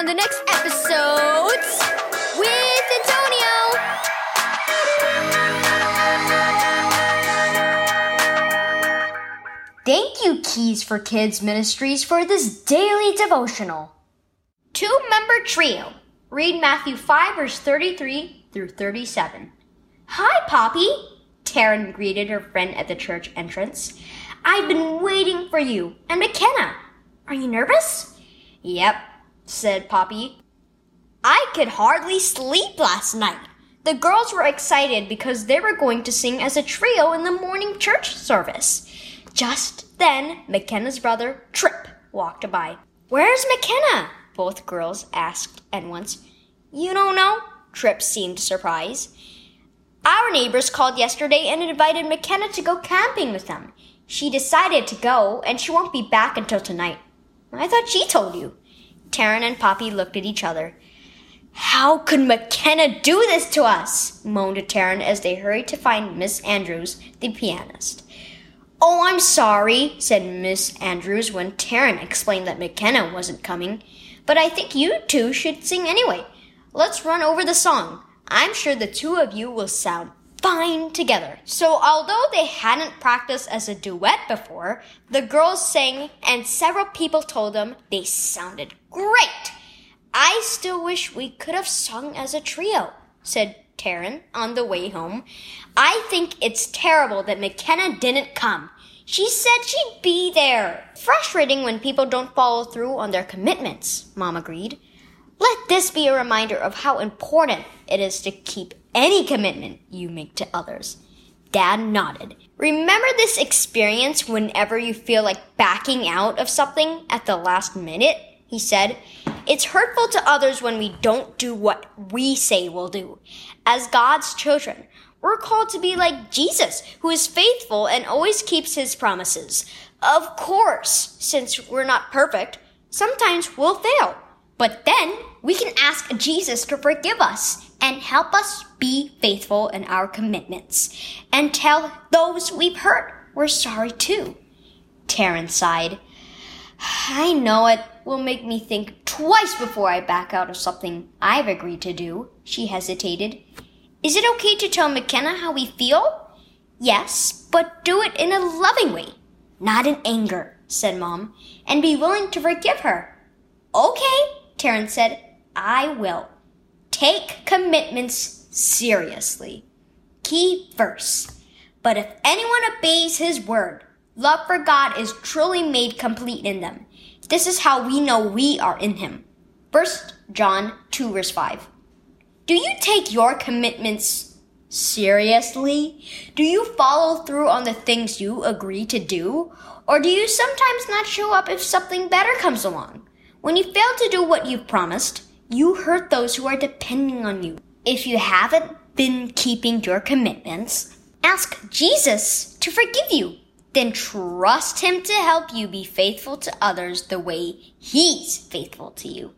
on the next epiSOWdes with Antonio. Thank you, Keys for Kids Ministries, for this daily devotional. Two member trio. Read Matthew 5, verse 33 through 37. Hi, Poppy, Taryn greeted her friend at the church entrance. I've been waiting for you. And McKenna. Are you nervous? Yep, said Poppy. I could hardly sleep last night. The girls were excited because they were going to sing as a trio in the morning church service. Just then, McKenna's brother, Trip, walked by. Where's McKenna? Both girls asked at once. You don't know? Trip seemed surprised. Our neighbors called yesterday and invited McKenna to go camping with them. She decided to go, and she won't be back until tonight. I thought she told you. Taryn and Poppy looked at each other. How could McKenna do this to us? moaned Taryn as they hurried to find Miss Andrews, the pianist. Oh, I'm sorry, said Miss Andrews when Taryn explained that McKenna wasn't coming. But I think you two should sing anyway. Let's run over the song. I'm sure the two of you will sound fine together. So although they hadn't practiced as a duet before, the girls sang and several people told them they sounded great. I still wish we could have sung as a trio, said Taryn on the way home. I think it's terrible that McKenna didn't come. She said she'd be there. Frustrating when people don't follow through on their commitments, Mom agreed. Let this be a reminder of how important it is to keep any commitment you make to others. Dad nodded. Remember this experience whenever you feel like backing out of something at the last minute? He said. It's hurtful to others when we don't do what we say we'll do. As God's children, we're called to be like Jesus, who is faithful and always keeps his promises. Of course, since we're not perfect, sometimes we'll fail. But then we can ask Jesus to forgive us and help us be faithful in our commitments and tell those we've hurt we're sorry too. Taryn sighed. I know it will make me think twice before I back out of something I've agreed to do. She hesitated. Is it okay to tell McKenna how we feel? Yes, but do it in a loving way, not in anger, said Mom, and be willing to forgive her. Okay, Taryn said, I will. Take commitments seriously. Key verse. But if anyone obeys his word, love for God is truly made complete in them. This is how we know we are in him. 1 John 2 verse 5. Do you take your commitments seriously? Do you follow through on the things you agree to do? Or do you sometimes not show up if something better comes along? When you fail to do what you've promised, you hurt those who are depending on you. If you haven't been keeping your commitments, ask Jesus to forgive you. Then trust Him to help you be faithful to others the way He's faithful to you.